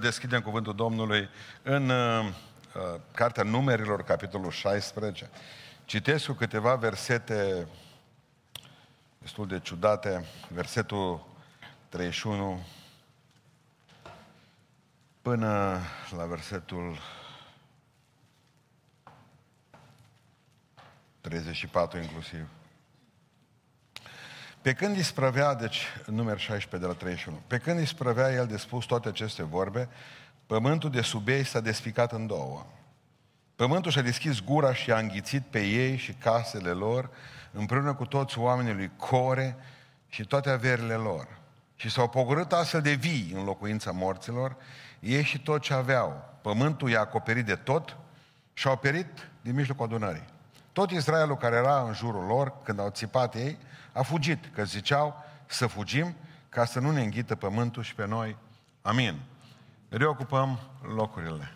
deschidem cuvântul Domnului în uh, uh, Cartea Numerilor, capitolul 16. Citesc cu câteva versete destul de ciudate. Versetul 31 până la versetul 34 inclusiv. Pe când isprăvea, deci număr 16 de la 31, pe când isprăvea el de spus toate aceste vorbe, pământul de sub ei s-a despicat în două. Pământul și-a deschis gura și a înghițit pe ei și casele lor, împreună cu toți oamenii lui Core și toate averile lor. Și s-au pogorât astfel de vii în locuința morților, ei și tot ce aveau. Pământul i-a acoperit de tot și au perit din mijlocul adunării. Tot Israelul care era în jurul lor, când au țipat ei, a fugit, că ziceau să fugim ca să nu ne înghită pământul și pe noi. Amin. Reocupăm locurile.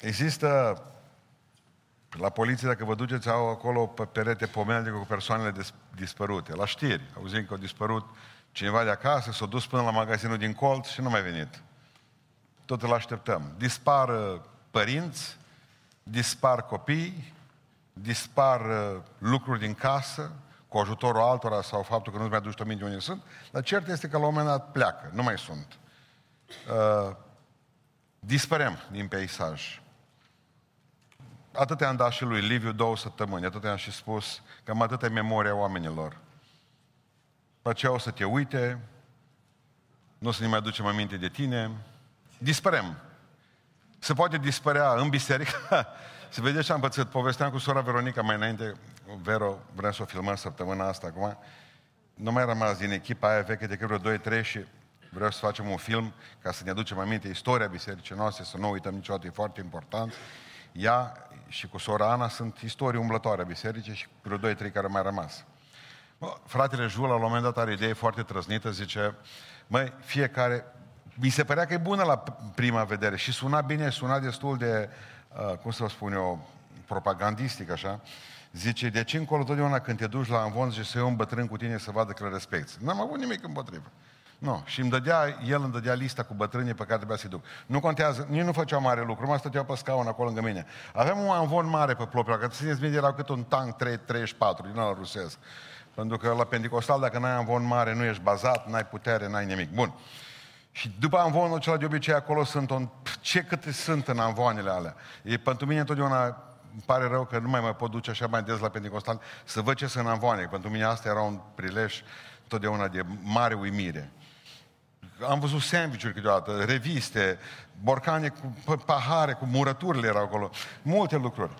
Există la poliție, dacă vă duceți, au acolo pe perete pomene cu persoanele dispărute. La știri, auzim că au dispărut cineva de acasă, s-a dus până la magazinul din colț și nu mai venit. Tot îl așteptăm. Dispar uh, părinți, dispar copii, dispar uh, lucruri din casă, cu ajutorul altora sau faptul că nu-ți mai aduci aminte unde sunt, dar cert este că la un moment dat pleacă, nu mai sunt. Uh, dispărem din peisaj. Atât am dat și lui Liviu două săptămâni, atât am și spus, că am atâta memoria oamenilor. Pe aceea o să te uite, nu o să ne mai aducem aminte de tine, dispărem. Se poate dispărea în biserică, se vede ce am pățit. Povesteam cu sora Veronica mai înainte, Vero, vrem să o filmăm săptămâna asta acum. Nu mai rămas din echipa aia veche de vreo 2-3 și vreau să facem un film ca să ne aducem aminte istoria bisericii noastre, să nu uităm niciodată, e foarte important. Ea și cu sora Ana sunt istorii umblătoare a bisericii și vreo 2-3 care au mai rămas. Bă, fratele Jul, la un moment dat, are o idee foarte trăznită, zice, măi, fiecare, mi se părea că e bună la prima vedere și suna bine, suna destul de, uh, cum să spun eu, propagandistic, așa, zice, de ce încolo totdeauna când te duci la învon, zice, să iau un bătrân cu tine să vadă că le respecti. N-am avut nimic împotrivă. Nu. Și îmi dădea, el îmi dădea lista cu bătrânii pe care trebuia să-i duc. Nu contează, nici nu făceau mare lucru, mai stăteau pe scaun acolo lângă mine. Aveam un anvon mare pe plopila, că țineți minte, era cât un tank 334 din ăla rusesc. Pentru că la Pentecostal, dacă n-ai anvon mare, nu ești bazat, n-ai putere, n-ai nimic. Bun. Și după anvonul acela, de obicei, acolo sunt un... Ce câte sunt în anvoanele alea? E, pentru mine întotdeauna îmi pare rău că nu mai mă pot duce așa mai des la Pentecostal să văd ce sunt în anvoane. Pentru mine asta era un prilej totdeauna de mare uimire. Am văzut sandvișuri câteodată, reviste, borcane cu pahare, cu murăturile erau acolo. Multe lucruri.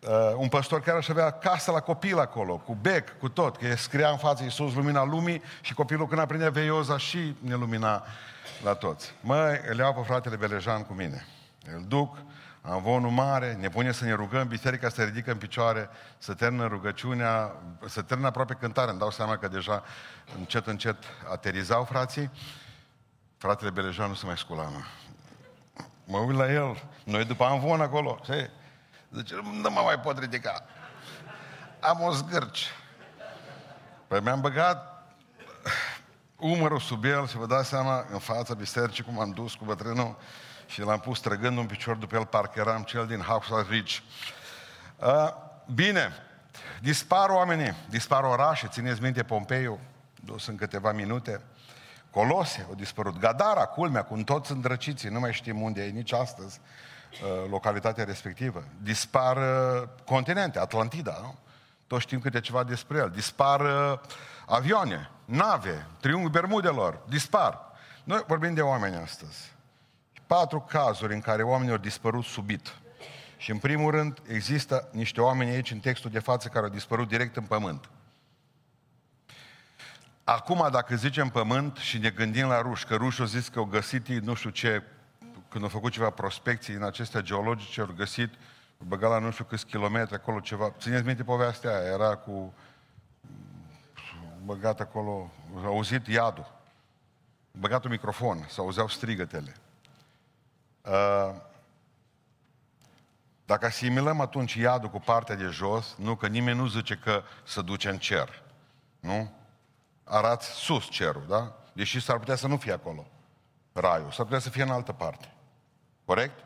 Uh, un păstor care aș avea casă la copil acolo, cu bec, cu tot, că scria în față Iisus lumina lumii și copilul când aprindea veioza și ne lumina la toți. Măi, îl iau pe fratele Belejan cu mine. Îl duc, am vonul mare, ne pune să ne rugăm, biserica se ridică în picioare, să termină rugăciunea, să termină aproape cântarea. Îmi dau seama că deja încet, încet aterizau frații. Fratele Belejan nu se mai scula, mă. Mă uit la el, noi după amvon acolo, știi? Zice, nu mă mai pot ridica. Am o zgârci. Păi mi-am băgat umărul sub el și vă dați seama, în fața bisericii, cum am dus cu bătrânul și l-am pus trăgând un picior după el, parcă eram cel din House Ridge. Uh, bine, dispar oamenii, dispar orașe, țineți minte Pompeiu, dus în câteva minute, Colose au dispărut, Gadara, culmea, cu toți îndrăciții, nu mai știm unde e nici astăzi, Uh, localitatea respectivă. Dispar uh, continente, Atlantida, nu? Toți știm câte ceva despre el. Dispar uh, avioane, nave, triunghi Bermudelor, dispar. Noi vorbim de oameni astăzi. Patru cazuri în care oamenii au dispărut subit. Și în primul rând există niște oameni aici în textul de față care au dispărut direct în pământ. Acum, dacă zicem pământ și ne gândim la ruși, că rușii au zis că au găsit nu știu ce când au făcut ceva prospecții în acestea geologice, au găsit, au băgat la nu știu câți kilometri acolo ceva. Țineți minte povestea aia, era cu băgat acolo, au auzit iadul. Băgat un microfon, să auzeau strigătele. Uh, dacă asimilăm atunci iadul cu partea de jos, nu că nimeni nu zice că se duce în cer. Nu? Arați sus cerul, da? deși s-ar putea să nu fie acolo. Raiul, s-ar putea să fie în altă parte. Corect?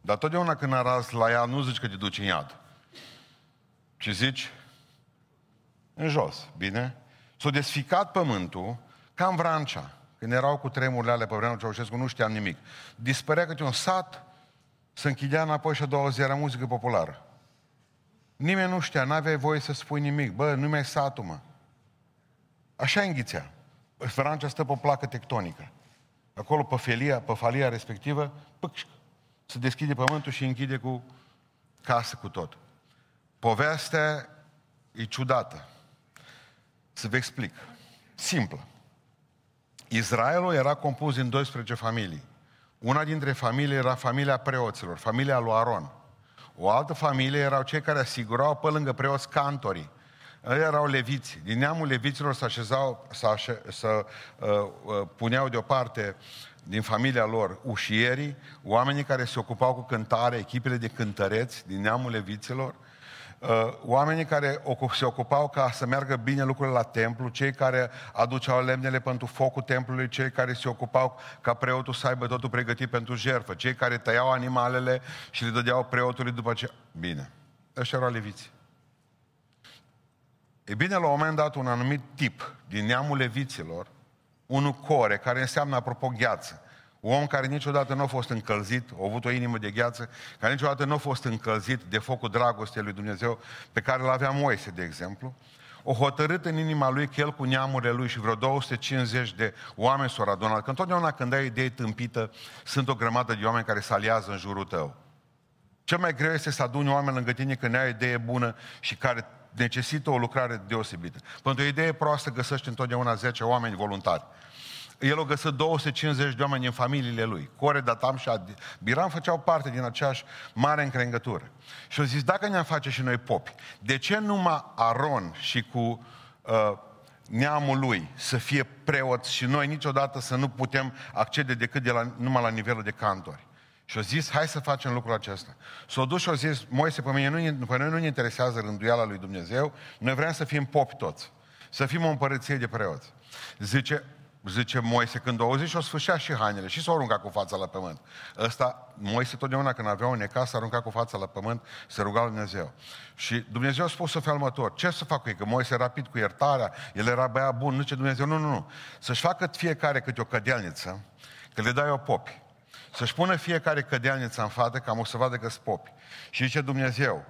Dar totdeauna când arăți la ea, nu zici că te duci în iad. Ci zici, în jos, bine? S-a desficat pământul ca în Vrancea. Când erau cu tremurile alea pe vremea Ceaușescu, nu știam nimic. Dispărea câte un sat, se închidea înapoi și a doua zi era muzică populară. Nimeni nu știa, n-aveai voie să spui nimic. Bă, nu mai satul, mă. Așa înghițea. Vrancea stă pe o placă tectonică. Acolo, pe felia, pe falia respectivă, pâcș, se deschide pământul și închide cu casă cu tot. Povestea e ciudată. Să vă explic. Simplă. Israelul era compus din 12 familii. Una dintre familii era familia preoților, familia lui Aron. O altă familie erau cei care asigurau pe lângă preoți cantorii. Ei erau leviți. Din neamul leviților se așezau, să, așe, să uh, uh, puneau deoparte din familia lor ușierii, oamenii care se ocupau cu cântare, echipele de cântăreți din neamul leviților, Uh, oamenii care se ocupau ca să meargă bine lucrurile la templu, cei care aduceau lemnele pentru focul templului, cei care se ocupau ca preotul să aibă totul pregătit pentru jertfă, cei care tăiau animalele și le dădeau preotului după ce... Bine, ăștia erau leviți. E bine, la un moment dat, un anumit tip din neamul leviților, unul core, care înseamnă, apropo, gheață, un om care niciodată nu a fost încălzit, a avut o inimă de gheață, care niciodată nu a fost încălzit de focul dragostei lui Dumnezeu, pe care îl avea Moise, de exemplu, o hotărât în inima lui că el cu neamurile lui și vreo 250 de oameni s-au adunat. Că întotdeauna când ai idee tâmpită, sunt o grămadă de oameni care se aliază în jurul tău. Cel mai greu este să aduni oameni lângă tine când ai o idee bună și care necesită o lucrare deosebită. Pentru o idee proastă găsești întotdeauna 10 oameni voluntari. El o găsă 250 de oameni în familiile lui. Core, Datam și Biram făceau parte din aceeași mare încrengătură. Și au zis, dacă ne-am face și noi popi, de ce numai Aron și cu uh, neamul lui să fie preoți și noi niciodată să nu putem accede decât de la, numai la nivelul de cantori? Și au zis, hai să facem lucrul acesta. S-au dus și au zis, Moise, pe, mine nu, pe noi nu ne interesează rânduiala lui Dumnezeu, noi vrem să fim popi toți. Să fim o împărăție de preoți. Zice, zice Moise, când o auzit și o sfâșea și hainele și s-a aruncat cu fața la pământ. Ăsta, Moise totdeauna când avea un necas, s-a aruncat cu fața la pământ, se ruga lui Dumnezeu. Și Dumnezeu a spus să fie următor. Ce să fac cu ei? Că Moise rapid cu iertarea, el era băiat bun, nu ce Dumnezeu, nu, nu, nu. Să-și facă fiecare câte o cădealniță, că le dai o popi. Să-și pună fiecare cădealniță în față, ca o să vadă că popi. Și zice Dumnezeu,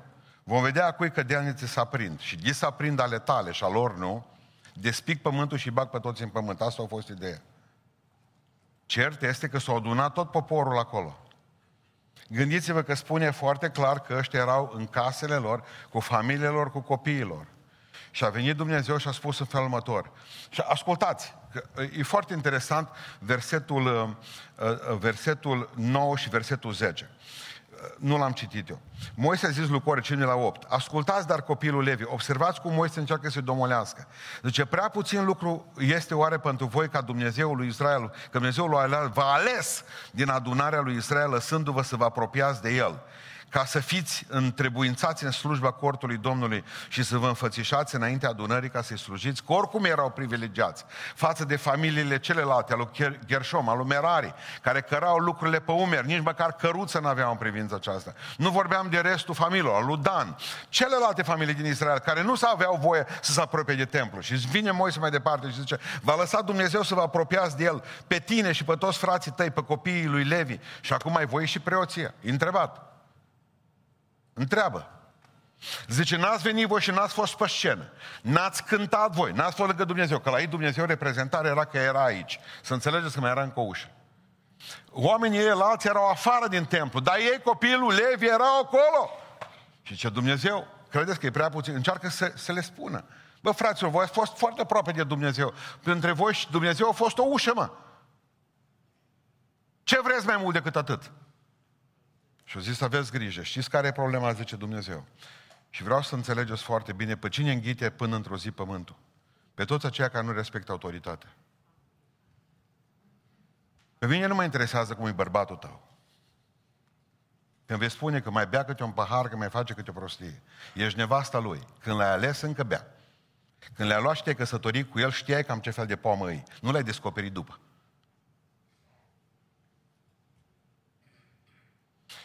vom vedea a cui cădealnițe să aprind. Și ghi să aprind ale tale și a lor, nu? Despic pământul și bag pe toți în pământ. Asta a fost ideea. Cert este că s-a adunat tot poporul acolo. Gândiți-vă că spune foarte clar că ăștia erau în casele lor, cu familiile lor, cu copiilor. Și a venit Dumnezeu și a spus în felul următor. Și ascultați, că e foarte interesant versetul, uh, uh, versetul 9 și versetul 10 nu l-am citit eu. Moise a zis lui Core, 5 la 8. Ascultați dar copilul Levi, observați cum Moise încearcă să-i domolească. Zice, prea puțin lucru este oare pentru voi ca Dumnezeul lui Israel, că Dumnezeul lui v-a ales din adunarea lui Israel, lăsându-vă să vă apropiați de el ca să fiți întrebuințați în slujba cortului Domnului și să vă înfățișați înaintea adunării ca să-i slujiți, că oricum erau privilegiați față de familiile celelalte, al lui Gershom, al lui Merari, care cărau lucrurile pe umeri, nici măcar căruță n-aveau în privința aceasta. Nu vorbeam de restul familiilor, al lui Dan, celelalte familii din Israel, care nu s aveau voie să se apropie de templu. Și vine Moise mai departe și zice, v-a lăsat Dumnezeu să vă apropiați de el, pe tine și pe toți frații tăi, pe copiii lui Levi, și acum ai voie și preoția. Întrebat. Întreabă. Zice, n-ați venit voi și n-ați fost pe scenă. N-ați cântat voi, n-ați fost lângă Dumnezeu. Că la ei Dumnezeu reprezentare era că era aici. Să înțelegeți că mai era încă o ușă. Oamenii ei alții erau afară din templu, dar ei, copilul Levi, erau acolo. Și ce Dumnezeu, credeți că e prea puțin, încearcă să, să le spună. Bă, fraților, voi ați fost foarte aproape de Dumnezeu. Între voi și Dumnezeu a fost o ușă, mă. Ce vreți mai mult decât atât? Și au zis, aveți grijă. Știți care e problema, zice Dumnezeu? Și vreau să înțelegeți foarte bine pe cine înghite până într-o zi pământul. Pe toți aceia care nu respectă autoritatea. Pe mine nu mă interesează cum e bărbatul tău. Când vei spune că mai bea câte un pahar, că mai face câte o prostie. Ești nevasta lui. Când l-ai ales, încă bea. Când le-a luat și te-ai căsătorit cu el, știai cam ce fel de pomă e. Nu l-ai descoperit după.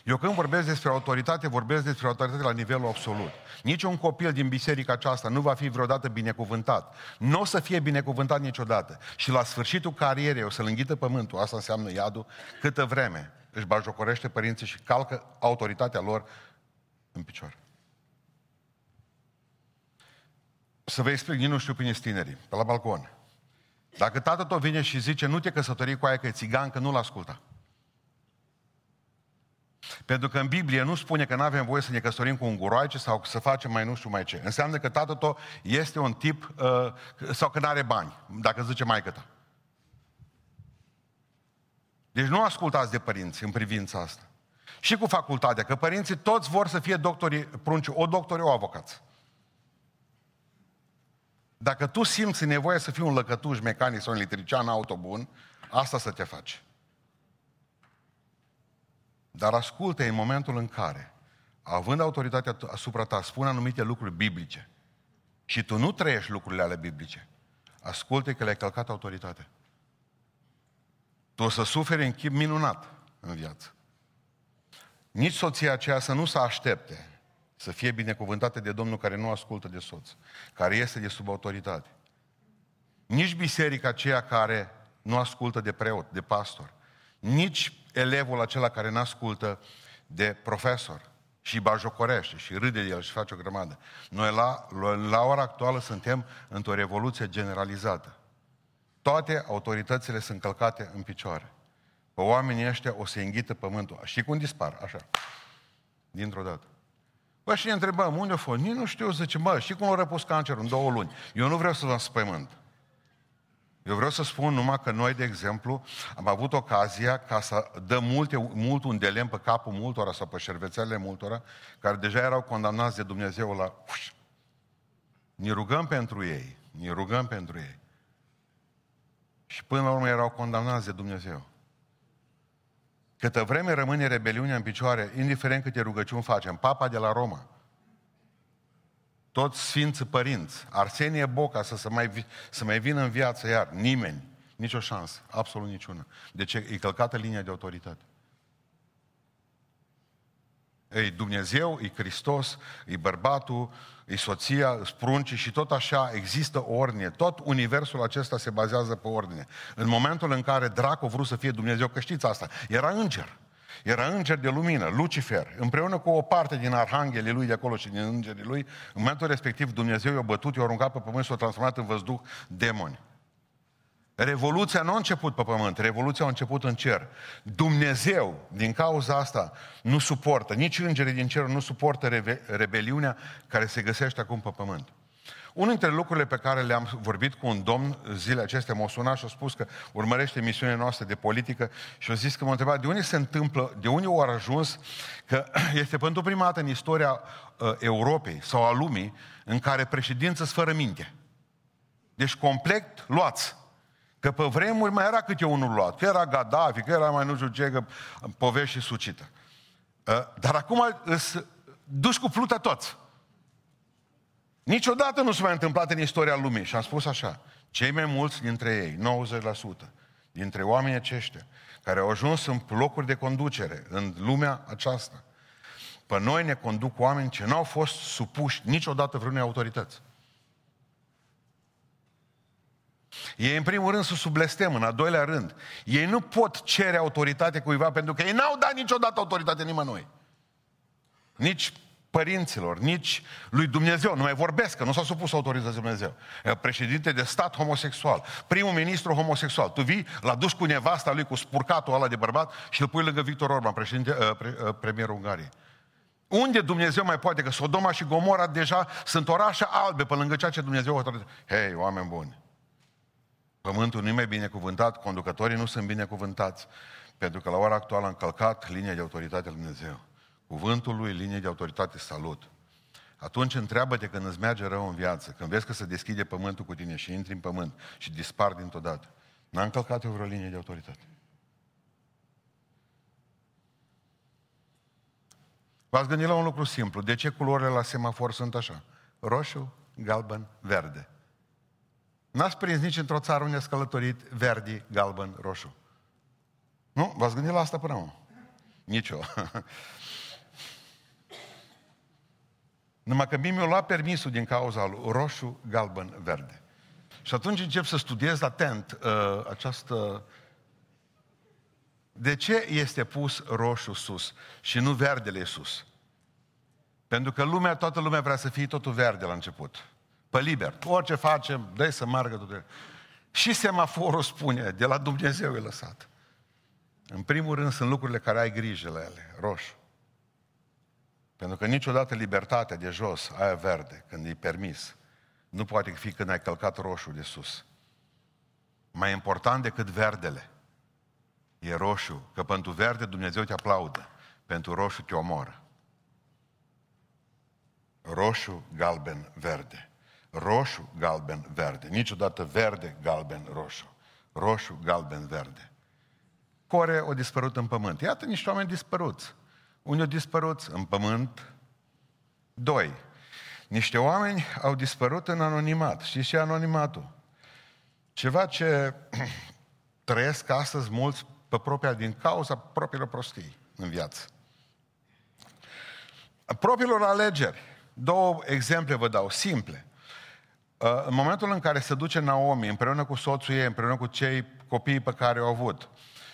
Eu când vorbesc despre autoritate, vorbesc despre autoritate la nivelul absolut. Nici un copil din biserica aceasta nu va fi vreodată binecuvântat. Nu o să fie binecuvântat niciodată. Și la sfârșitul carierei o să-l înghită pământul, asta înseamnă iadul, câtă vreme își bajocorește părinții și calcă autoritatea lor în picioare. Să vă explic, nu știu prin tinerii, pe la balcon. Dacă tatăl tău vine și zice, nu te căsători cu aia că e țigan, că nu-l asculta. Pentru că în Biblie nu spune că nu avem voie să ne căsătorim cu un guroaice sau să facem mai nu știu mai ce. Înseamnă că tatăl tău este un tip uh, sau că nu are bani, dacă zice mai ta. Deci nu ascultați de părinți în privința asta. Și cu facultatea, că părinții toți vor să fie doctori prunci, o doctori, o avocați. Dacă tu simți nevoie să fii un lăcătuș mecanic sau un electrician auto bun, asta să te faci. Dar ascultă în momentul în care, având autoritatea asupra ta, spune anumite lucruri biblice și tu nu trăiești lucrurile ale biblice, ascultă că le-ai călcat autoritatea. Tu o să suferi în chip minunat în viață. Nici soția aceea să nu se aștepte să fie binecuvântată de Domnul care nu ascultă de soț, care este de sub autoritate. Nici biserica aceea care nu ascultă de preot, de pastor. Nici elevul acela care nu ascultă de profesor și bajocorește și râde de el și face o grămadă. Noi la, la ora actuală suntem într-o revoluție generalizată. Toate autoritățile sunt călcate în picioare. Pe oamenii ăștia o să înghită pământul. Și cum dispar? Așa. Dintr-o dată. Bă, și ne întrebăm, unde a fost? Nici nu știu, zice, mă, și cum a răpus cancerul în două luni? Eu nu vreau să vă spământ. Eu vreau să spun numai că noi, de exemplu, am avut ocazia ca să dăm multe, mult un delem pe capul multora sau pe șervețelele multora, care deja erau condamnați de Dumnezeu la... Uș. Ne rugăm pentru ei, ne rugăm pentru ei. Și până la urmă erau condamnați de Dumnezeu. Câtă vreme rămâne rebeliunea în picioare, indiferent câte rugăciuni facem, Papa de la Roma, toți Sfinții Părinți, Arsenie Boca să, să, mai, să mai vină în viață iar, nimeni, nicio șansă, absolut niciuna. De ce? E călcată linia de autoritate. E Dumnezeu, e Hristos, e bărbatul, e soția, spruncii și tot așa există ordine. Tot universul acesta se bazează pe ordine. În momentul în care dracu a vrut să fie Dumnezeu, că știți asta, era înger. Era înger de lumină, Lucifer, împreună cu o parte din arhanghelii lui de acolo și din îngerii lui, în momentul respectiv Dumnezeu i-a bătut, i-a aruncat pe pământ și s-a transformat în văzduh demoni. Revoluția nu a început pe pământ, revoluția a început în cer. Dumnezeu, din cauza asta, nu suportă, nici îngerii din cer nu suportă rebe- rebeliunea care se găsește acum pe pământ. Unul dintre lucrurile pe care le-am vorbit cu un domn zilele acestea, m-a sunat și a spus că urmărește misiunea noastră de politică și a zis că m-a întrebat de unde se întâmplă, de unde au ajuns că este pentru prima dată în istoria uh, Europei sau a lumii în care președință sunt fără minte. Deci complet luați. Că pe vremuri mai era câte unul luat. Că era Gaddafi, că era mai nu știu ce, că povești și sucită. Uh, dar acum îți duci cu pluta toți. Niciodată nu s-a mai întâmplat în istoria lumii. Și am spus așa, cei mai mulți dintre ei, 90%, dintre oamenii aceștia, care au ajuns în locuri de conducere în lumea aceasta, pe noi ne conduc oameni ce nu au fost supuși niciodată vreunei autorități. Ei, în primul rând, să sublestem, în al doilea rând. Ei nu pot cere autoritate cuiva pentru că ei n-au dat niciodată autoritate nimănui. Nici părinților, nici lui Dumnezeu. Nu mai vorbesc, că nu s-a supus autorității Dumnezeu. Președinte de stat homosexual, primul ministru homosexual. Tu vii la duș cu nevasta lui, cu spurcatul ăla de bărbat și îl pui lângă Victor Orban, președinte, uh, pre, uh, premierul Ungariei. Unde Dumnezeu mai poate? Că Sodoma și Gomora deja sunt orașe albe pe lângă ceea ce Dumnezeu a hotărât. Hei, oameni buni! Pământul nu e mai binecuvântat, conducătorii nu sunt binecuvântați, pentru că la ora actuală am călcat linia de autoritate al Dumnezeu. Cuvântul lui, linie de autoritate, salut. Atunci întreabă-te când îți merge rău în viață, când vezi că se deschide pământul cu tine și intri în pământ și dispar dintr-o dată. N-am călcat eu vreo linie de autoritate. V-ați gândit la un lucru simplu. De ce culorile la semafor sunt așa? Roșu, galben, verde. N-ați prins nici într-o țară unde ați călătorit verdi, galben, roșu. Nu? V-ați gândit la asta până acum? Nici eu. Numai că mie mi-a luat permisul din cauza lui roșu, galben, verde. Și atunci încep să studiez atent uh, această... De ce este pus roșu sus și nu verdele sus? Pentru că lumea, toată lumea vrea să fie totul verde la început. Pe liber. Orice facem, dă să meargă totul. Și semaforul spune, de la Dumnezeu e lăsat. În primul rând sunt lucrurile care ai grijă la ele, roșu. Pentru că niciodată libertatea de jos, aia verde, când e permis, nu poate fi când ai călcat roșu de sus. Mai important decât verdele e roșu, că pentru verde Dumnezeu te aplaudă, pentru roșu te omoră. Roșu, galben, verde. Roșu, galben, verde. Niciodată verde, galben, roșu. Roșu, galben, verde. Core o dispărut în pământ. Iată niște oameni dispăruți. Unii au dispărut în pământ. Doi. Niște oameni au dispărut în anonimat. Știți ce e anonimatul? Ceva ce trăiesc astăzi mulți pe propria, din cauza propriilor prostii în viață. Propriilor alegeri. Două exemple vă dau, simple. Uh, în momentul în care se duce Naomi împreună cu soțul ei, împreună cu cei copii pe care au avut,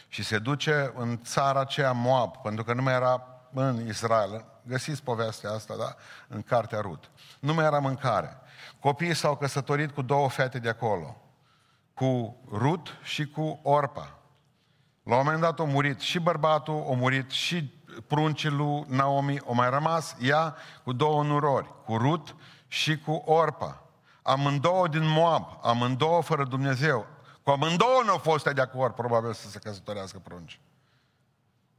și se duce în țara aceea Moab, pentru că nu mai era în Israel, găsiți povestea asta, da? În cartea Rut. Nu mai era mâncare. Copiii s-au căsătorit cu două fete de acolo, cu Rut și cu Orpa. La un moment dat a murit și bărbatul, a murit și pruncii lui Naomi, o mai rămas ea cu două nurori, cu Rut și cu Orpa. Amândouă din Moab, amândouă fără Dumnezeu. Cu amândouă nu au fost de acord, probabil, să se căsătorească prunci.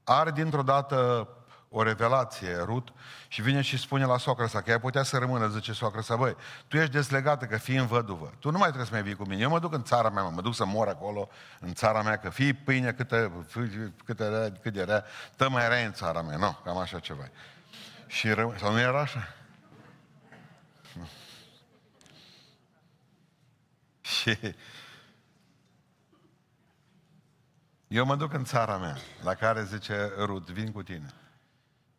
Are dintr-o dată o revelație, Rut, și vine și spune la soacră sa, că ea putea să rămână, zice soacră sa, băi, tu ești deslegată că fii în văduvă, tu nu mai trebuie să mai vii cu mine, eu mă duc în țara mea, mă duc să mor acolo, în țara mea, că fii pâine câte, câte rea, cât de rea, tă mai rea în țara mea, nu, cam așa ceva. Și ră... sau nu era așa? Nu. Și eu mă duc în țara mea, la care zice Rut, vin cu tine.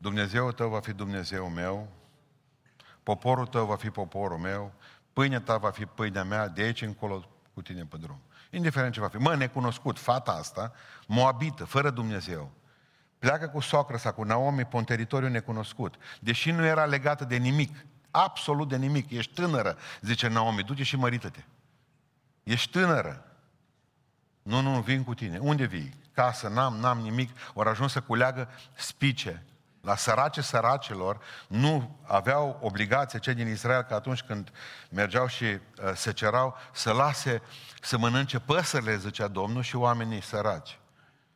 Dumnezeu tău va fi Dumnezeu meu, poporul tău va fi poporul meu, pâinea ta va fi pâinea mea, de aici încolo cu tine pe drum. Indiferent ce va fi. Mă, necunoscut, fata asta, moabită, fără Dumnezeu, pleacă cu socră sa, cu Naomi, pe un teritoriu necunoscut. Deși nu era legată de nimic, absolut de nimic, ești tânără, zice Naomi, du-te și mărită-te. Ești tânără. Nu, nu, vin cu tine. Unde vii? Casă, n-am, n-am nimic. Ori ajuns să culeagă spice la sărace săracilor, nu aveau obligație cei din Israel că atunci când mergeau și uh, se cerau să lase să mănânce păsările, zicea Domnul, și oamenii săraci.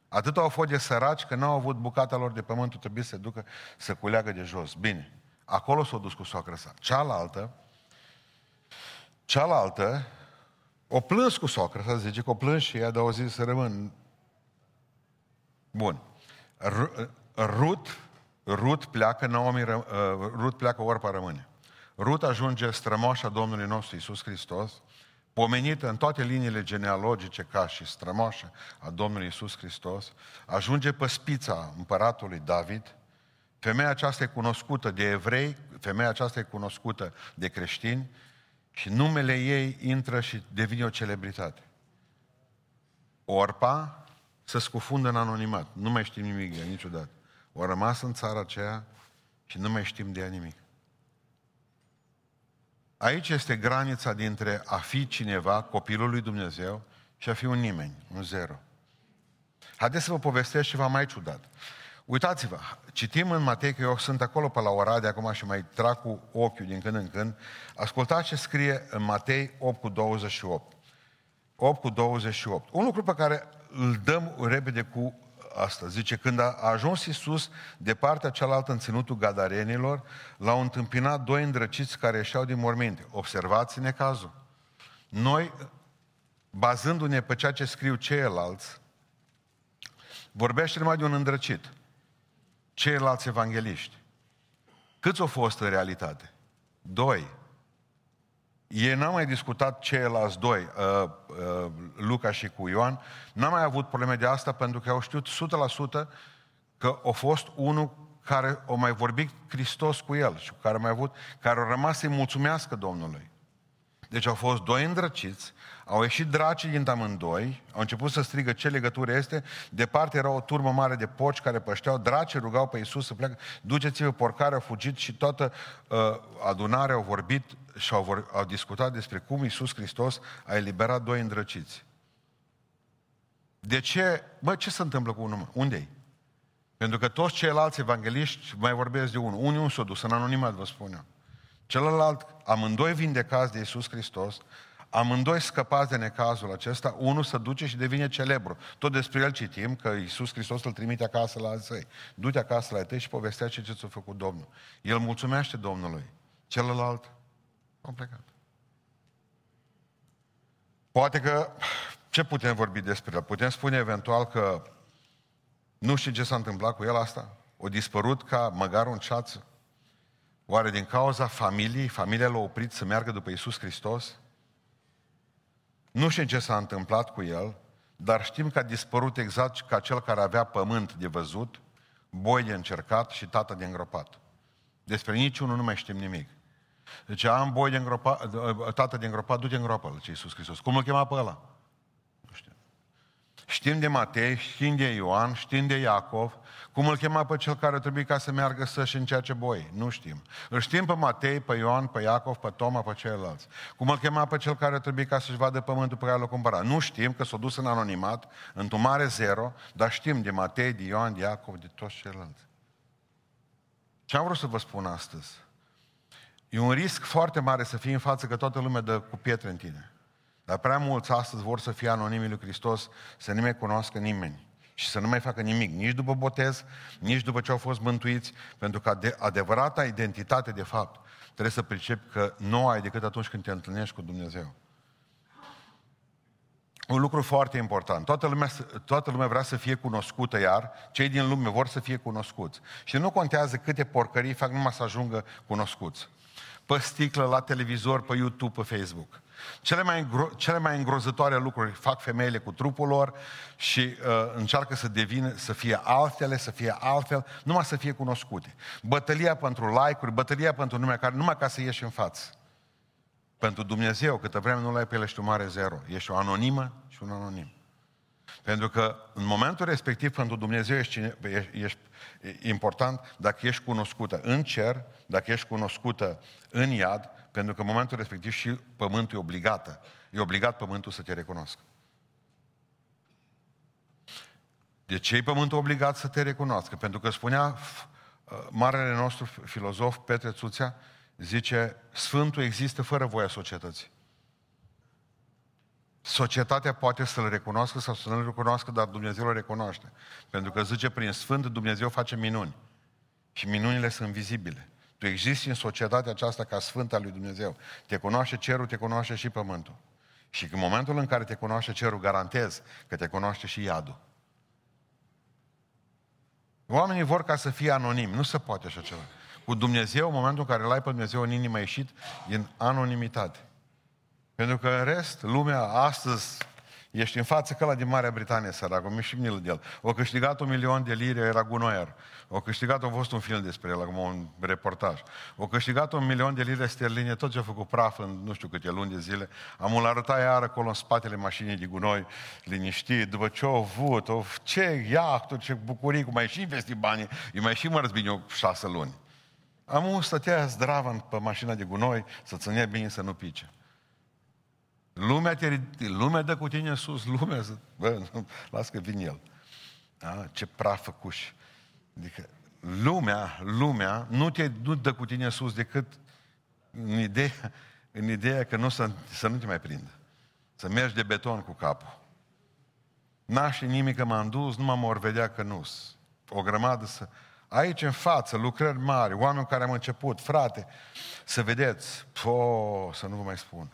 Atât au fost de săraci că n-au avut bucata lor de pământ, trebuie să se ducă să culeagă de jos. Bine, acolo s-au dus cu soacră sa. Cealaltă, cealaltă, o plâns cu soacră sa, zice că o plâns și ea, de o zi să rămân. Bun. Rut Rut pleacă, Naomi, uh, Rut pleacă, Orpa rămâne. Rut ajunge strămoșa Domnului nostru Isus Hristos, pomenită în toate liniile genealogice ca și strămoșă a Domnului Isus Hristos, ajunge pe spița împăratului David, femeia aceasta e cunoscută de evrei, femeia aceasta e cunoscută de creștini și numele ei intră și devine o celebritate. Orpa se scufundă în anonimat, nu mai știm nimic de niciodată. Au rămas în țara aceea și nu mai știm de ea nimic. Aici este granița dintre a fi cineva, copilul lui Dumnezeu, și a fi un nimeni, un zero. Haideți să vă povestesc ceva mai ciudat. Uitați-vă, citim în Matei, că eu sunt acolo pe la Oradea acum și mai trag cu ochiul din când în când. Ascultați ce scrie în Matei 8 cu 28. 8 cu 28. Un lucru pe care îl dăm repede cu asta. Zice, când a ajuns Iisus de partea cealaltă în ținutul gadarenilor, l-au întâmpinat doi îndrăciți care ieșeau din morminte. Observați-ne cazul. Noi, bazându-ne pe ceea ce scriu ceilalți, vorbește numai de un îndrăcit. Ceilalți evangeliști. Câți au fost în realitate? Doi. ei n-au mai discutat ceilalți doi, uh, uh, Luca și cu Ioan, n-au mai avut probleme de asta pentru că au știut 100% că a fost unul care a mai vorbit Hristos cu el și care a mai avut, care a rămas să-i mulțumească Domnului. Deci au fost doi îndrăciți, au ieșit dracii din amândoi, au început să strigă ce legătură este, departe era o turmă mare de porci care pășteau, dracii rugau pe Iisus să pleacă, duceți-vă porcare, au fugit și toată uh, adunarea au vorbit și au, vor, au discutat despre cum Iisus Hristos a eliberat doi îndrăciți. De ce? Bă, ce se întâmplă cu unul? Unde-i? Pentru că toți ceilalți evangeliști mai vorbesc de unul. Unii nu s-au dus, în anonimat vă spun eu. Celălalt, amândoi vindecați de Iisus Hristos, amândoi scăpați de necazul acesta, unul se duce și devine celebru. Tot despre el citim că Iisus Hristos îl trimite acasă la săi. Du-te acasă la tăi și povestea ce ți-a făcut Domnul. El mulțumește Domnului. Celălalt a plecat. Poate că, ce putem vorbi despre el? Putem spune eventual că nu știu ce s-a întâmplat cu el asta? O dispărut ca măgarul în ceață? Oare din cauza familiei, familia l-a oprit să meargă după Isus Hristos? Nu știm ce s-a întâmplat cu el, dar știm că a dispărut exact ca cel care avea pământ de văzut, boi de încercat și tată de îngropat. Despre niciunul nu mai știm nimic. Deci am boi de îngropat, tată de îngropat, du-te îngropă-l, ce Iisus Hristos. Cum îl chema pe ăla? Știm de Matei, știm de Ioan, știm de Iacov, cum îl chema pe cel care trebuie ca să meargă să-și încerce boi? Nu știm. Îl știm pe Matei, pe Ioan, pe Iacov, pe Toma, pe ceilalți. Cum îl chema pe cel care trebuie ca să-și vadă pământul pe care l-a cumpărat? Nu știm, că s-a dus în anonimat, într-un mare zero, dar știm de Matei, de Ioan, de Iacov, de toți ceilalți. Ce am vrut să vă spun astăzi? E un risc foarte mare să fii în față că toată lumea dă cu pietre în tine. Dar prea mulți astăzi vor să fie anonimii lui Hristos, să nu mai cunoască nimeni și să nu mai facă nimic, nici după botez, nici după ce au fost mântuiți, pentru că de adevărata identitate, de fapt, trebuie să pricepi că nu ai decât atunci când te întâlnești cu Dumnezeu. Un lucru foarte important. Toată lumea, toată lumea vrea să fie cunoscută iar, cei din lume vor să fie cunoscuți. Și nu contează câte porcării fac numai să ajungă cunoscuți. Pe sticlă, la televizor, pe YouTube, pe Facebook. Cele mai, îngro- cele mai îngrozătoare lucruri fac femeile cu trupul lor și uh, încearcă să devină, să fie altele, să fie altfel, numai să fie cunoscute. Bătălia pentru like-uri, bătălia pentru nume care numai ca să ieși în față. Pentru Dumnezeu, câtă vreme nu l-ai pe el, ești un mare zero. Ești o anonimă și un anonim. Pentru că în momentul respectiv, pentru Dumnezeu ești, ești, ești important dacă ești cunoscută în cer, dacă ești cunoscută în iad, pentru că în momentul respectiv și pământul e obligată. E obligat pământul să te recunoască. De ce e pământul obligat să te recunoască? Pentru că spunea uh, marele nostru filozof Petre Țuțea, zice, Sfântul există fără voia societății. Societatea poate să-L recunoască sau să nu-L recunoască, dar Dumnezeu îl recunoaște. Pentru că zice, prin Sfânt Dumnezeu face minuni. Și minunile sunt vizibile. Tu existi în societatea aceasta ca Sfânt al lui Dumnezeu. Te cunoaște cerul, te cunoaște și pământul. Și în momentul în care te cunoaște cerul, garantez că te cunoaște și iadul. Oamenii vor ca să fie anonimi. Nu se poate așa ceva. Cu Dumnezeu, în momentul în care l-ai pe Dumnezeu în inimă, ieșit din anonimitate. Pentru că în rest, lumea astăzi Ești în față că la din Marea Britanie, sărac, mi și de el. O câștigat un milion de lire, era gunoier. O câștigat, a fost un film despre el, acum un reportaj. O câștigat un milion de lire sterline, tot ce a făcut praf în nu știu câte luni de zile. Am îl arătat iar acolo în spatele mașinii de gunoi, liniștit, după ce au avut, o, ce iactul, ce bucurii, cum mai și investi banii, îi mai și mărți bine șase luni. Am un stătea zdravă pe mașina de gunoi, să ținea bine să nu pice. Lumea, te, lumea dă cu tine în sus, lumea, bă, nu, las că vin el. Da? Ce praf făcuși. Adică lumea, lumea nu te nu dă cu tine în sus decât în ideea, în ideea că nu să, să nu te mai prindă. Să mergi de beton cu capul. N-aș nimic că m-am dus, nu m-am ori vedea că nu O grămadă să... Aici în față, lucrări mari, oameni care am început, frate, să vedeți, po, să nu vă mai spun.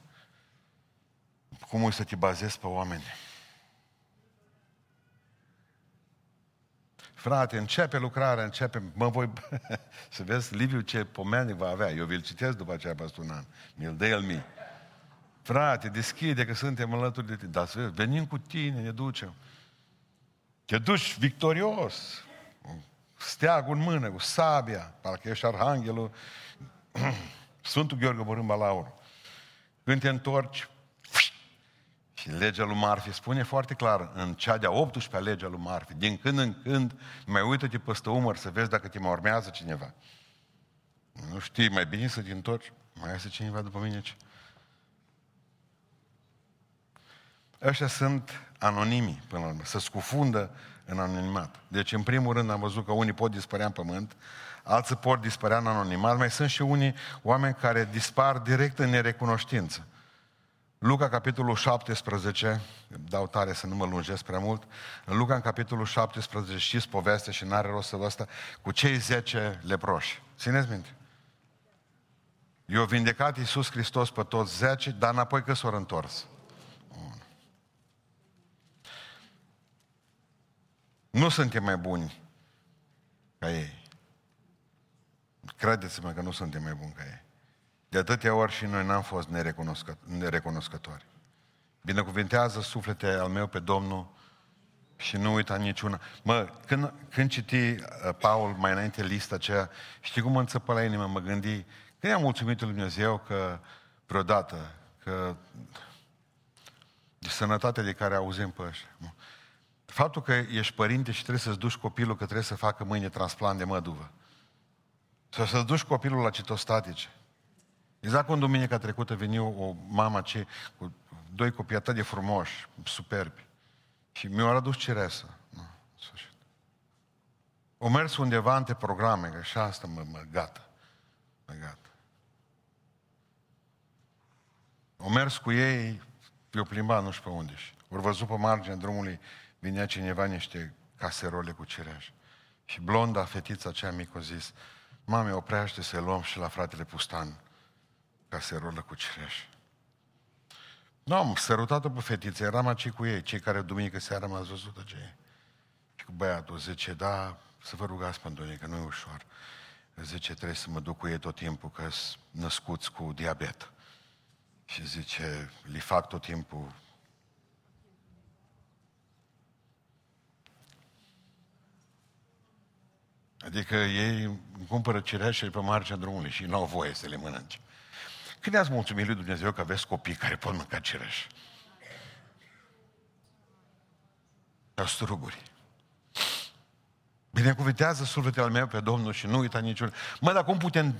Cum o să te bazezi pe oameni? Frate, începe lucrarea, începe, mă voi, să vezi Liviu ce pomeni va avea. Eu vi-l citesc după aceea peste un an. Mi-l dă el mie. Frate, deschide că suntem alături de tine. Dar să vezi, venim cu tine, ne ducem. Te duci victorios, cu steagul în mână, cu sabia, parcă ești arhanghelul, Sfântul Gheorghe Borâmba Laur. Când te întorci, și legea lui Marfi spune foarte clar, în cea de-a 18-a legea lui Marfi, din când în când mai uită-te peste umăr să vezi dacă te mai urmează cineva. Nu știi, mai bine să te întorci, mai este cineva după mine ce? Ăștia sunt anonimi, până la urmă, să scufundă în anonimat. Deci, în primul rând, am văzut că unii pot dispărea în pământ, alții pot dispărea în anonimat, mai sunt și unii oameni care dispar direct în nerecunoștință. Luca, capitolul 17, dau tare să nu mă lungesc prea mult, în Luca, în capitolul 17, știți povestea și n-are rost să vă asta, cu cei 10 leproși. Țineți minte? I-a vindecat Iisus Hristos pe toți 10, dar înapoi că s-au întors. Nu suntem mai buni ca ei. Credeți-mă că nu suntem mai buni ca ei. De atâtea ori și noi n-am fost nerecunoscători. Binecuvintează suflete al meu pe Domnul și nu uita niciuna. Mă, când, când citi uh, Paul mai înainte lista aceea, știi cum mă înțăpă la inimă, mă gândi, când am mulțumit lui Dumnezeu că vreodată, că de sănătatea de care auzim pe ăștia. Faptul că ești părinte și trebuie să-ți duci copilul că trebuie să facă mâine transplant de măduvă. Sau să-ți duci copilul la citostatice. Exact când duminica trecută veni o mamă ce, cu doi copii atât de frumoși, superbi. Și mi-au adus ceresă. Nu, sfârșit. O mers undeva între programe, că și asta mă, mă gata. Mă gata. O mers cu ei, eu plimba nu știu pe unde. Ori văzut pe marginea drumului, vinea cineva niște caserole cu cireș. Și blonda fetița aceea mică a zis, mame, oprește să luăm și la fratele Pustan caserolă cu cireș. Nu, am sărutat-o pe fetiță, eram aici cu ei, cei care duminică seara m-ați văzut ce Și cu băiatul zice, da, să vă rugați pentru ei, că nu e ușor. Zice, trebuie să mă duc cu ei tot timpul, că sunt născuți cu diabet. Și zice, li fac tot timpul Adică ei cumpără cireașe pe marginea drumului și nu au voie să le mănânce. Când ați mulțumit lui Dumnezeu că aveți copii care pot mânca cireș? Ca struguri. Binecuvintează sufletele al meu pe Domnul și nu uita niciun. Mă, dar cum putem,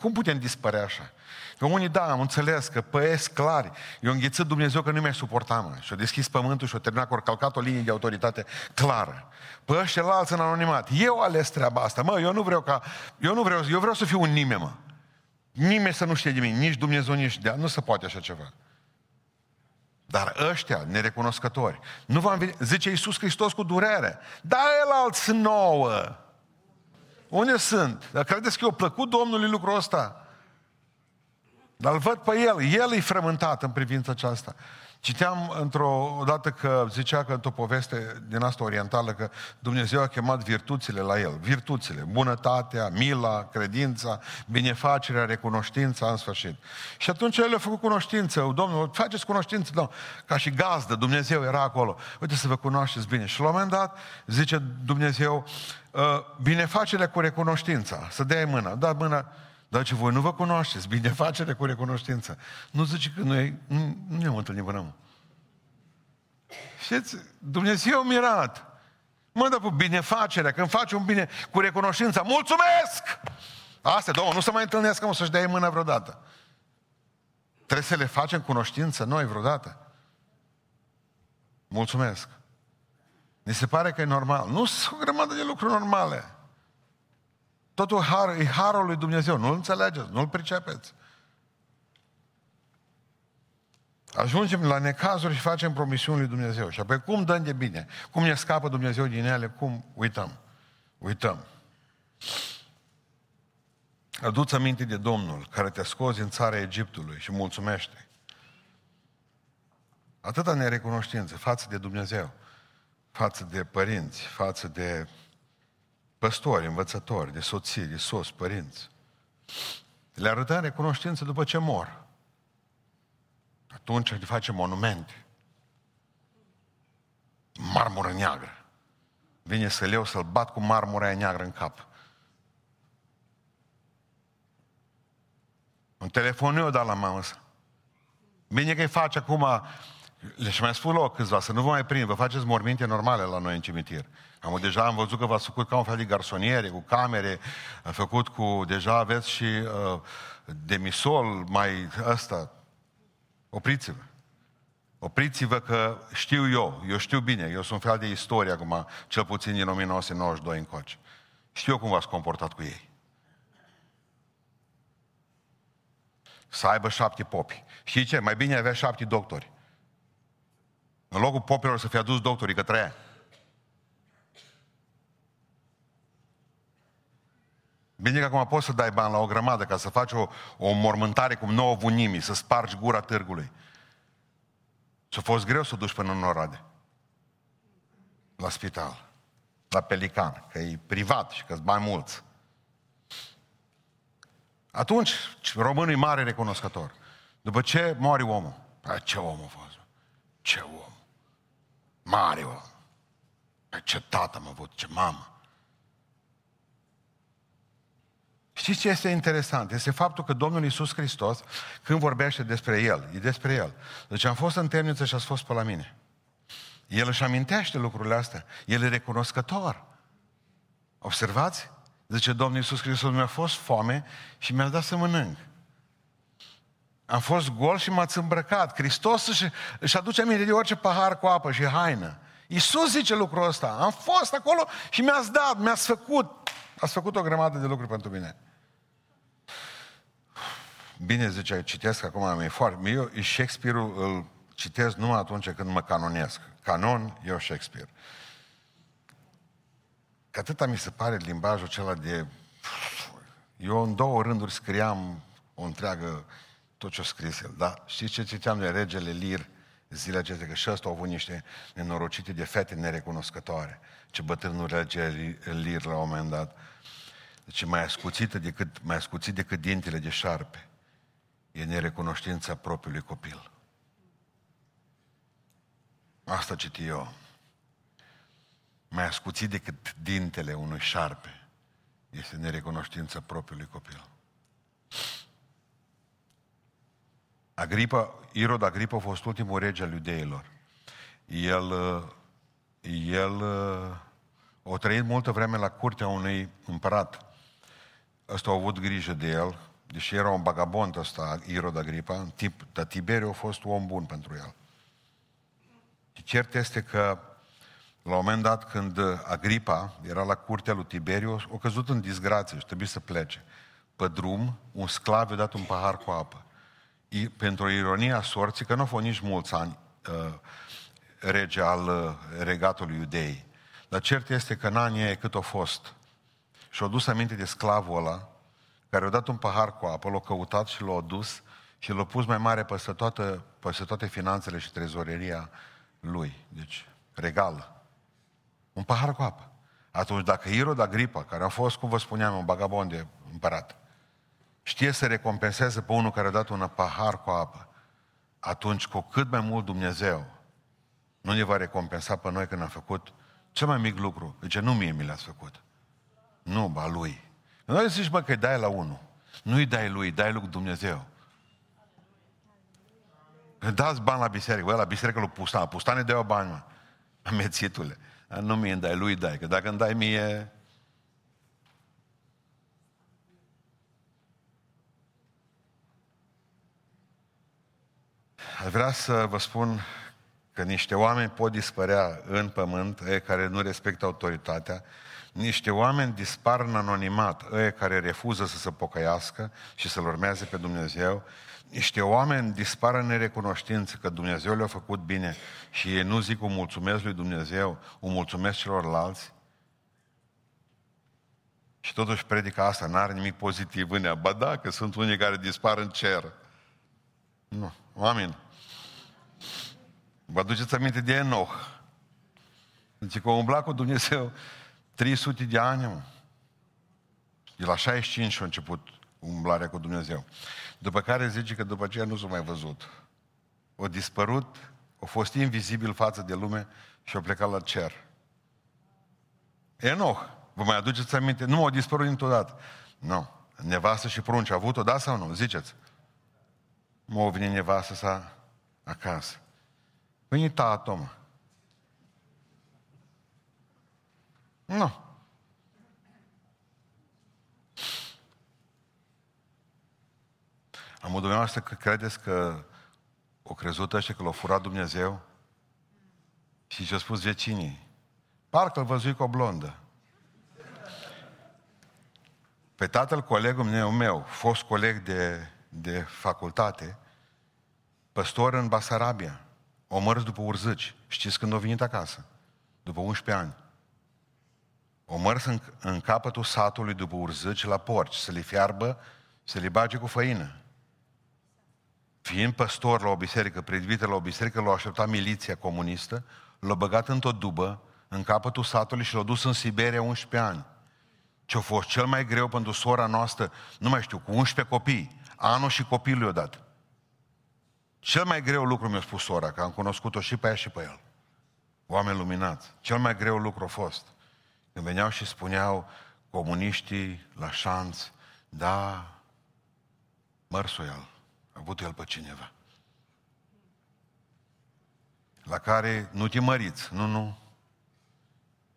cum putem dispărea așa? Că unii, da, am înțeles că păiesc clari. Eu înghițit Dumnezeu că nu mi-a suportat, mă. Și-a deschis pământul și-a terminat cu calcat o linie de autoritate clară. Pe ăștia alți în anonimat. Eu ales treaba asta. Mă, eu nu vreau ca... Eu nu vreau, eu vreau să fiu un nimeni, mă. Nimeni să nu știe de mine, nici Dumnezeu, nici de Nu se poate așa ceva. Dar ăștia, nerecunoscători, nu v-am venit, zice Iisus Hristos cu durere, da el alți nouă. Unde sunt? Dar credeți că i-a plăcut Domnului lucrul ăsta? Dar îl văd pe el, el e frământat în privința aceasta. Citeam într-o dată că zicea că într-o poveste din asta orientală că Dumnezeu a chemat virtuțile la el. Virtuțile, bunătatea, mila, credința, binefacerea, recunoștința, în sfârșit. Și atunci el a făcut cunoștință. Domnul, faceți cunoștință, domnul. Ca și gazdă, Dumnezeu era acolo. Uite să vă cunoașteți bine. Și la un moment dat, zice Dumnezeu, ă, binefacerea cu recunoștința. Să dea mâna. Da mâna, dar ce voi nu vă cunoașteți, binefacere cu recunoștință. Nu zice că noi nu, nu ne-am întâlnit până acum. Știți, Dumnezeu a mirat. Mă, dar cu binefacerea, când faci un bine cu recunoștință, mulțumesc! Asta, domnul, nu se mai întâlnesc, mă, să-și dea mâna vreodată. Trebuie să le facem cunoștință noi vreodată. Mulțumesc. Mi se pare că e normal. Nu sunt o grămadă de lucruri normale. Totul har, e harul lui Dumnezeu. Nu-l înțelegeți, nu-l pricepeți. Ajungem la necazuri și facem promisiuni lui Dumnezeu. Și apoi cum dăm de bine? Cum ne scapă Dumnezeu din ele? Cum uităm? Uităm. Aduți aminte de Domnul care te-a scos din țara Egiptului și mulțumește. Atâta nerecunoștință față de Dumnezeu, față de părinți, față de păstori, învățători, de soții, de sos, părinți. Le arătăm recunoștință după ce mor. Atunci îi face monumente. Marmură neagră. Vine să leu să-l bat cu marmura aia neagră în cap. Un telefon eu dat la mamă să. Bine că îi face acum, le-și mai spun loc câțiva, să nu vă mai prind, vă faceți morminte normale la noi în cimitir. Am, deja am văzut că v-ați făcut ca un fel de garsoniere, cu camere, a făcut cu, deja aveți și uh, demisol, mai ăsta. Opriți-vă. Opriți-vă că știu eu, eu știu bine, eu sunt fel de istorie acum, cel puțin din 1992 încoace. Știu cum v-ați comportat cu ei. Să aibă șapte popi. Știi ce? Mai bine avea șapte doctori. În locul popilor să fie adus doctorii, că trăia. Bine că acum poți să dai bani la o grămadă ca să faci o, o mormântare cum nouă vunimii, să spargi gura târgului. Și a fost greu să o duci până în Orade. La spital. La Pelican, că e privat și că bani mulți. Atunci, românul e mare recunoscător. După ce moare omul? A, ce om a fost? Ce om? Mare om. Ce tată am avut, ce mamă. Știți ce este interesant? Este faptul că Domnul Iisus Hristos, când vorbește despre El, e despre El. Deci am fost în temniță și ați fost pe la mine. El își amintește lucrurile astea. El e recunoscător. Observați? Zice Domnul Iisus Hristos, mi-a fost foame și mi-a dat să mănânc. Am fost gol și m-ați îmbrăcat. Hristos își, își aduce aminte de orice pahar cu apă și haină. Iisus zice lucrul ăsta. Am fost acolo și mi-ați dat, mi-ați făcut. Ați făcut o grămadă de lucruri pentru mine. Bine zice, citesc acum, mi-e foarte... Eu Shakespeare-ul îl citesc numai atunci când mă canonesc. Canon, eu Shakespeare. Că atâta mi se pare limbajul acela de... Eu în două rânduri scriam o întreagă tot ce a scris el. Da? Știți ce citeam de regele Lir zilele acestea? Că și ăsta au avut niște nenorocite de fete nerecunoscătoare. Ce bătrânul rege Lir la un moment dat. Deci mai ascuțită decât, mai ascuțit decât dintele de șarpe. E nerecunoștința propriului copil. Asta citi eu. Mai ascuțit decât dintele unui șarpe este nerecunoștința propriului copil. Agripa, Irod Agripa a fost ultimul rege al iudeilor. El, el a trăit multă vreme la curtea unui împărat. Ăsta a avut grijă de el, deși era un bagabond ăsta, Irod Agripa, tip, dar Tiberiu a fost un om bun pentru el. Și cert este că la un moment dat când Agripa era la curtea lui Tiberiu, a căzut în disgrație și trebuie să plece. Pe drum, un sclav i-a dat un pahar cu apă pentru ironia sorții, că nu au fost nici mulți ani uh, rege al uh, regatului iudei. Dar cert este că în anii ei cât a fost. Și au dus aminte de sclavul ăla, care a dat un pahar cu apă, l-a căutat și l-a dus și l-a pus mai mare peste toate, peste toate finanțele și trezoreria lui. Deci, regală. Un pahar cu apă. Atunci, dacă Irod Agripa, care a fost, cum vă spuneam, un bagabond de împărat, știe să recompenseze pe unul care a dat un pahar cu apă, atunci cu cât mai mult Dumnezeu nu ne va recompensa pe noi când am făcut cel mai mic lucru. Zice, nu mie mi l-ați făcut. Nu, ba lui. Nu zici, bă, că îi dai la unul. Nu îi dai lui, dai lui Dumnezeu. Dați bani la biserică. Bă, la biserică lui Pustan. Pustan ne dă bani, mă. Amețitule. Nu mie îmi dai, lui dai. Că dacă îmi dai mie, Aș vrea să vă spun că niște oameni pot dispărea în pământ, ei care nu respectă autoritatea, niște oameni dispar în anonimat, ei care refuză să se pocăiască și să-L urmeze pe Dumnezeu, niște oameni dispar în nerecunoștință că Dumnezeu le-a făcut bine și ei nu zic o mulțumesc lui Dumnezeu, o mulțumesc celorlalți, și totuși predica asta, n-are nimic pozitiv în ea. Ba da, că sunt unii care dispar în cer. Nu. Oameni, Vă aduceți aminte de Enoch. Zice că a umblat cu Dumnezeu 300 de ani, mă. De la 65 a început umblarea cu Dumnezeu. După care zice că după aceea nu s-a mai văzut. a dispărut, a fost invizibil față de lume și a plecat la cer. Enoch, vă mai aduceți aminte? Nu a dispărut niciodată. Nu. Nevastă și prunci a avut-o, da sau nu? Ziceți. Mă a venit nevastă sa acasă. Vine tată, mă. Nu. Am dumneavoastră că credeți că o crezut ăștia că l-a furat Dumnezeu? Și ce-a spus vecinii? Parcă-l văzui cu o blondă. Pe tatăl colegul meu, meu fost coleg de, de facultate, păstor în Basarabia, o mărs după urzăci. Știți când a venit acasă? După 11 ani. O mărs în, în capătul satului după urzăci la porci, să le fiarbă, să le bage cu făină. Fiind păstor la o biserică, prezbiter la o biserică, l-a așteptat miliția comunistă, l-a băgat într-o dubă, în capătul satului și l-a dus în Siberia 11 ani. Ce-a fost cel mai greu pentru sora noastră, nu mai știu, cu 11 copii, anul și copilul i-a dat. Cel mai greu lucru mi-a spus sora, că am cunoscut-o și pe ea și pe el. Oameni luminați. Cel mai greu lucru a fost. Când veneau și spuneau comuniștii la șanț, da, mărsul el, a avut el pe cineva. La care nu te măriți, nu, nu.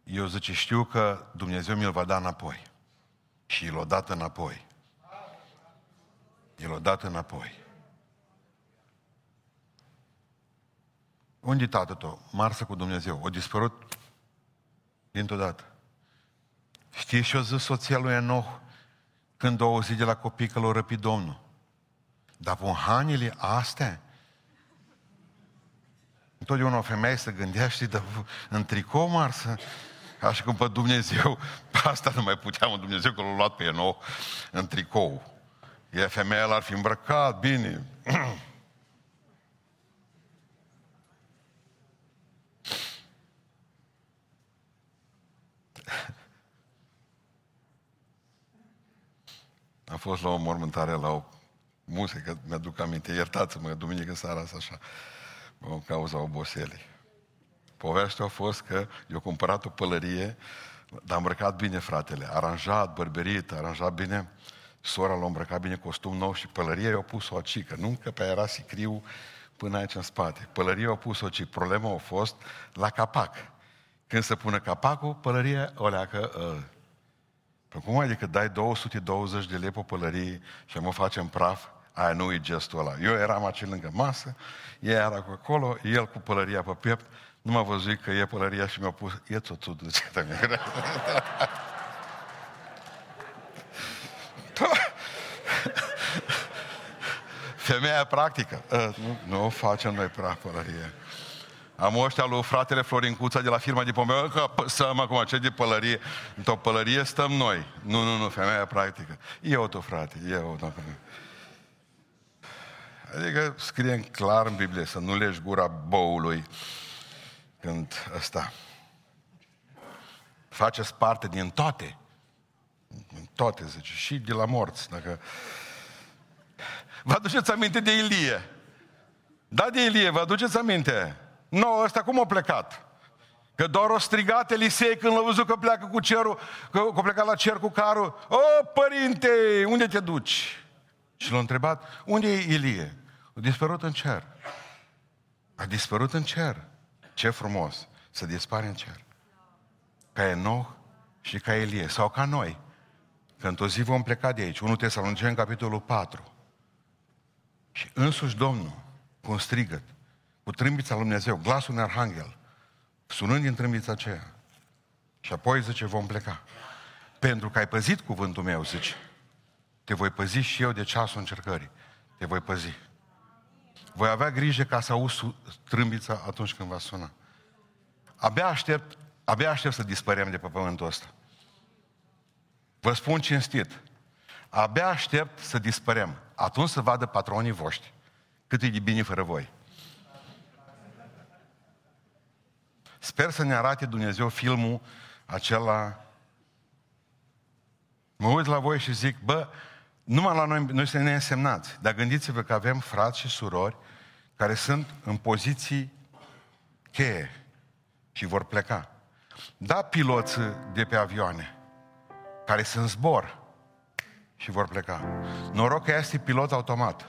Eu zice, știu că Dumnezeu mi-l va da înapoi. Și el l-a dat înapoi. El l-a dat înapoi. Unde e tatăl tău? Marsă cu Dumnezeu. O dispărut dintr-o dată. Știi și-o zis soția lui Enoch când o auzit de la copii că l-a răpit Domnul. Dar pun hanile astea, întotdeauna o femeie se gândea, știi, de, în tricou marsă, așa cum pe Dumnezeu, pe asta nu mai puteam, Dumnezeu că l-a luat pe Enoch în tricou. E femeia l-ar fi îmbrăcat, bine. Am fost la o mormântare, la o muzică, mi-aduc aminte, iertați-mă, duminică seara asta așa, în cauza oboselii. Povestea a fost că eu cumpărat o pălărie, dar îmbrăcat bine fratele, aranjat, bărberit, aranjat bine, sora l-a îmbrăcat bine costum nou și pălăria i-a pus o acică, nu că pe era sicriu până aici în spate. Pălăria a pus o cică, problema a fost la capac. Când se pune capacul, pălăria o leacă uh, Păi cum adică dai 220 de lei pe pălărie și mă facem praf? Aia nu e gestul ăla. Eu eram aici lângă masă, ea era cu acolo, el cu pălăria pe piept, nu m-a văzut că e pălăria și mi-a pus, e tot tu, duce Femeia practică. Ă, nu, nu facem noi praf pălărie. Am ăștia lui fratele Florin Cuța de la firma de pompe, că stăm acum, ce de pălărie? Într-o pălărie stăm noi. Nu, nu, nu, femeia practică. Eu tu, frate, eu tu. Adică scrie clar în Biblie să nu legi gura boului când ăsta. Faceți parte din toate. Din toate, zice. Și de la morți. Dacă... Vă aduceți aminte de Ilie? Da, de Ilie, vă aduceți aminte? Nu, ăsta cum a plecat? Că doar o strigat Elisei când l-a văzut că pleacă cu cerul, că a plecat la cer cu carul. O, părinte, unde te duci? Și l-a întrebat, unde e Ilie? A dispărut în cer. A dispărut în cer. Ce frumos să dispare în cer. Ca Enoch și ca Elie. Sau ca noi. Că într-o zi vom pleca de aici. 1 în capitolul 4. Și însuși Domnul, cu un strigăt, cu trâmbița lui Dumnezeu, glasul unui arhanghel, sunând din trâmbița aceea. Și apoi zice, vom pleca. Pentru că ai păzit cuvântul meu, zice, te voi păzi și eu de ceasul încercării. Te voi păzi. Voi avea grijă ca să auzi trâmbița atunci când va suna. Abia aștept, abia aștept să dispărem de pe pământul ăsta. Vă spun cinstit, abia aștept să dispărem. Atunci să vadă patronii voștri cât e de bine fără voi. Sper să ne arate Dumnezeu filmul acela. Mă uit la voi și zic, bă, numai la noi, noi suntem neînsemnați, dar gândiți-vă că avem frați și surori care sunt în poziții cheie și vor pleca. Da, piloți de pe avioane care sunt în zbor și vor pleca. Noroc că este pilot automat.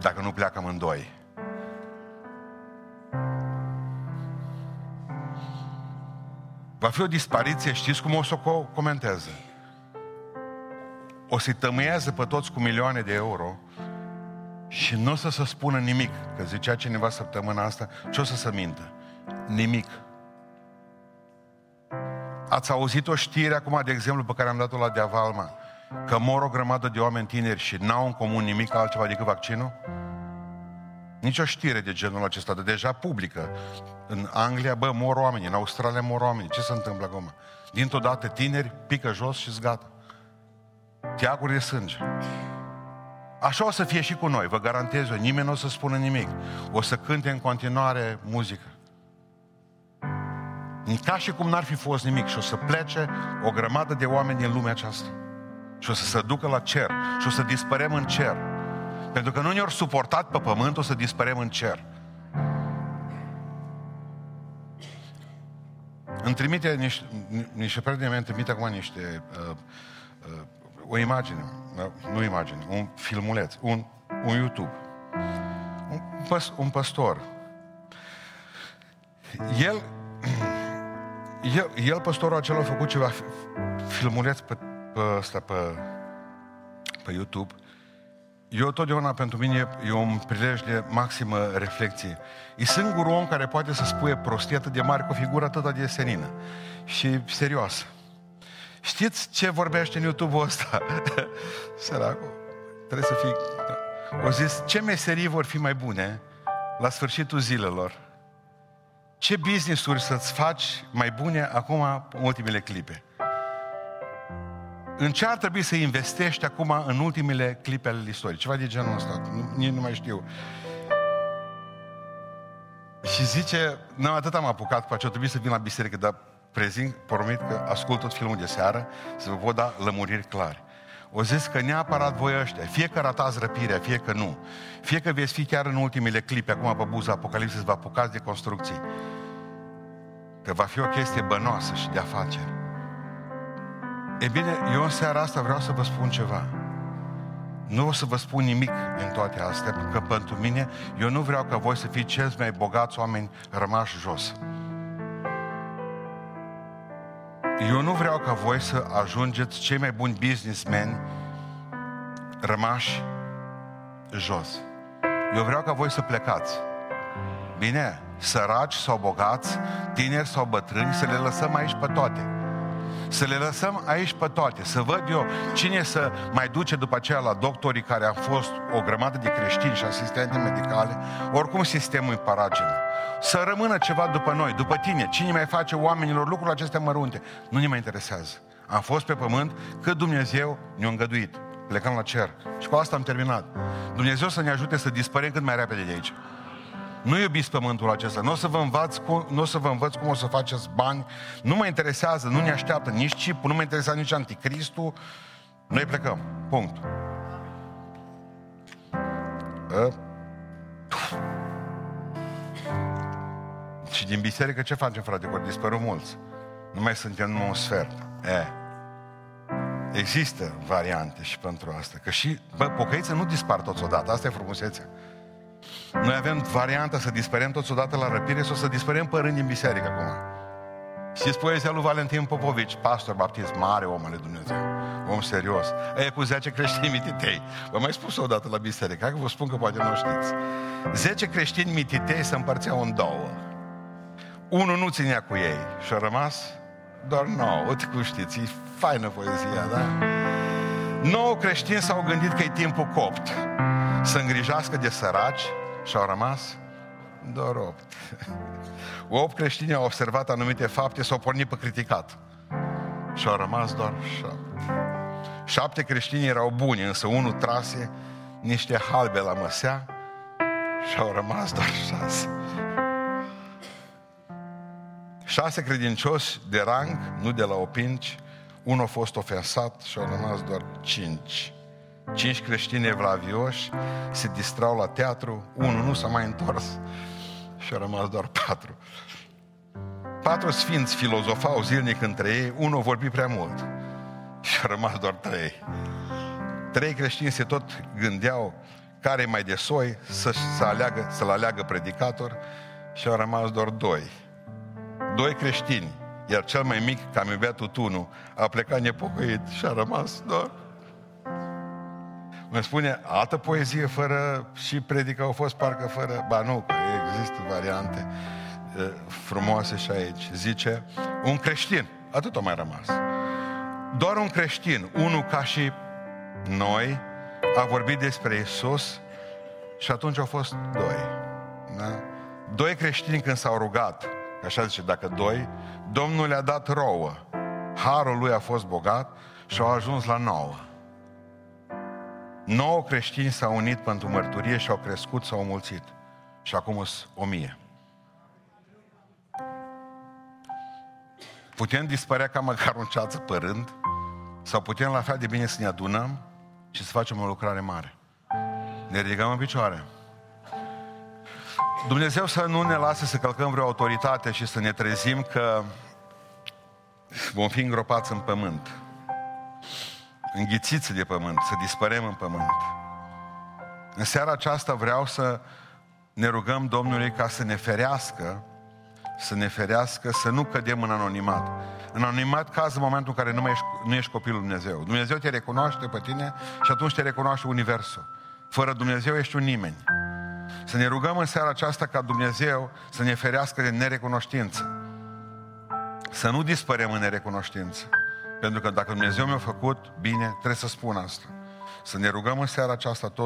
Dacă nu pleacă amândoi. Va fi o dispariție, știți cum o să o comenteze? O să-i tămâiază pe toți cu milioane de euro și nu o să se spună nimic. Că zicea cineva săptămâna asta, ce o să se mintă? Nimic. Ați auzit o știre acum, de exemplu, pe care am dat-o la Deavalma, că mor o grămadă de oameni tineri și n-au în comun nimic altceva decât vaccinul? Nici o știre de genul acesta, de deja publică. În Anglia, bă, mor oameni, în Australia mor oameni. Ce se întâmplă acum? Dintr-o dată tineri, pică jos și gata. Teacuri de sânge. Așa o să fie și cu noi, vă garantez eu, nimeni nu o să spună nimic. O să cânte în continuare muzică. Ca și cum n-ar fi fost nimic și o să plece o grămadă de oameni din lumea aceasta. Și o să se ducă la cer și o să dispărem în cer. Pentru că nu ne-au suportat pe pământ, o să dispărem în cer. Îmi trimite niște, niște prieteni îmi trimite acum niște uh, uh, o imagine, nu imagine, un filmuleț, un, un YouTube. Un, păs, un păstor. El, el, el, păstorul acela, a făcut ceva filmuleț pe, pe, ăsta, pe, pe YouTube. Eu totdeauna, pentru mine, e un prilej de maximă reflexie. E singurul om care poate să spune prostie atât de mare cu o figură atât de senină și serioasă. Știți ce vorbește în YouTube-ul ăsta? Săracul. Trebuie să fii... O zis, ce meserii vor fi mai bune la sfârșitul zilelor? Ce business-uri să-ți faci mai bune acum în ultimele clipe? În ce ar trebui să investești acum în ultimele clipe ale istoriei? Ceva de genul ăsta. Nici nu mai știu. Și zice, nu, atât am apucat cu aceea, trebuie să vin la biserică, dar prezint, promit că ascult tot filmul de seară, să vă pot da lămuriri clare. O zis că neapărat voi ăștia, fie că ratați răpirea, fie că nu, fie că veți fi chiar în ultimele clipe, acum pe buza Apocalipsis, vă apucați de construcții, că va fi o chestie bănoasă și de afaceri. E bine, eu în seara asta vreau să vă spun ceva. Nu o să vă spun nimic din toate astea, pentru că pentru mine, eu nu vreau ca voi să fiți cei mai bogați oameni rămași jos. Eu nu vreau ca voi să ajungeți cei mai buni businessmen rămași jos. Eu vreau ca voi să plecați. Bine, săraci sau bogați, tineri sau bătrâni, să le lăsăm aici pe toate. Să le lăsăm aici pe toate, să văd eu cine să mai duce după aceea la doctorii care au fost o grămadă de creștini și asistente medicale, oricum sistemul e paragină. Să rămână ceva după noi, după tine, cine mai face oamenilor lucruri acestea mărunte, nu ne mai interesează. Am fost pe pământ cât Dumnezeu ne-a îngăduit. Plecăm la cer. Și cu asta am terminat. Dumnezeu să ne ajute să dispărem cât mai repede de aici. Nu iubiți pământul acesta. Nu o să vă învăț cum, nu o să vă învăț cum o să faceți bani. Nu mă interesează, nu ne așteaptă nici chipul, nu mă interesează nici anticristul. Noi plecăm. Punct. Uh. Și din biserică ce facem, frate? Vor dispărut mulți. Nu mai suntem numai un sfert. E. Există variante și pentru asta. Că și, bă, pocăiță nu dispar toți odată. Asta e frumusețea. Noi avem varianta să dispărem toți odată la răpire sau să dispărem pe rând din biserică acum. Știți poezia lui Valentin Popovici, pastor baptist, mare om al Dumnezeu, om serios. E cu 10 creștini mititei. Vă mai spus o dată la biserică, hai că vă spun că poate nu știți. 10 creștini mititei se împărțeau în două. Unul nu ținea cu ei și a rămas doar nouă. Uite cum știți, e faină poezia, da? Nouă creștini s-au gândit că e timpul copt să îngrijească de săraci și au rămas doar opt. Opt creștini au observat anumite fapte, s-au pornit pe criticat. Și au rămas doar șapte. Șapte creștini erau buni, însă unul trase niște halbe la măsea și au rămas doar șase. Șase credincioși de rang, nu de la opinci, unul a fost ofensat și au rămas doar cinci Cinci creștini evlavioși se distrau la teatru, unul nu s-a mai întors și au rămas doar patru. Patru sfinți filozofau zilnic între ei, unul vorbi prea mult și au rămas doar trei. Trei creștini se tot gândeau care mai de soi să, să aleagă, să-l aleagă predicator și au rămas doar doi. Doi creștini, iar cel mai mic, cam iubea tutunul, a plecat nepocăit și a rămas doar Mă spune, altă poezie fără și predică au fost parcă fără, ba nu, că există variante frumoase și aici. Zice, un creștin, atât a mai rămas. Doar un creștin, unul ca și noi, a vorbit despre Isus și atunci au fost doi. Da? Doi creștini când s-au rugat, așa zice, dacă doi, Domnul le-a dat rouă. Harul lui a fost bogat și au ajuns la nouă. Nouă creștini s-au unit pentru mărturie și au crescut, s-au mulțit. Și acum sunt o mie. Putem dispărea ca măcar un ceață părând, sau putem la fel de bine să ne adunăm și să facem o lucrare mare. Ne ridicăm în picioare. Dumnezeu să nu ne lase să călcăm vreo autoritate și să ne trezim că vom fi îngropați în pământ înghițiți de pământ, să dispărem în pământ. În seara aceasta vreau să ne rugăm Domnului ca să ne ferească, să ne ferească, să nu cădem în anonimat. În anonimat caz în momentul în care nu, mai ești, nu ești copilul Dumnezeu. Dumnezeu te recunoaște pe tine și atunci te recunoaște Universul. Fără Dumnezeu ești un nimeni. Să ne rugăm în seara aceasta ca Dumnezeu să ne ferească de nerecunoștință. Să nu dispărem în nerecunoștință. Pentru că dacă Dumnezeu mi-a făcut bine, trebuie să spun asta. Să ne rugăm în seara aceasta tot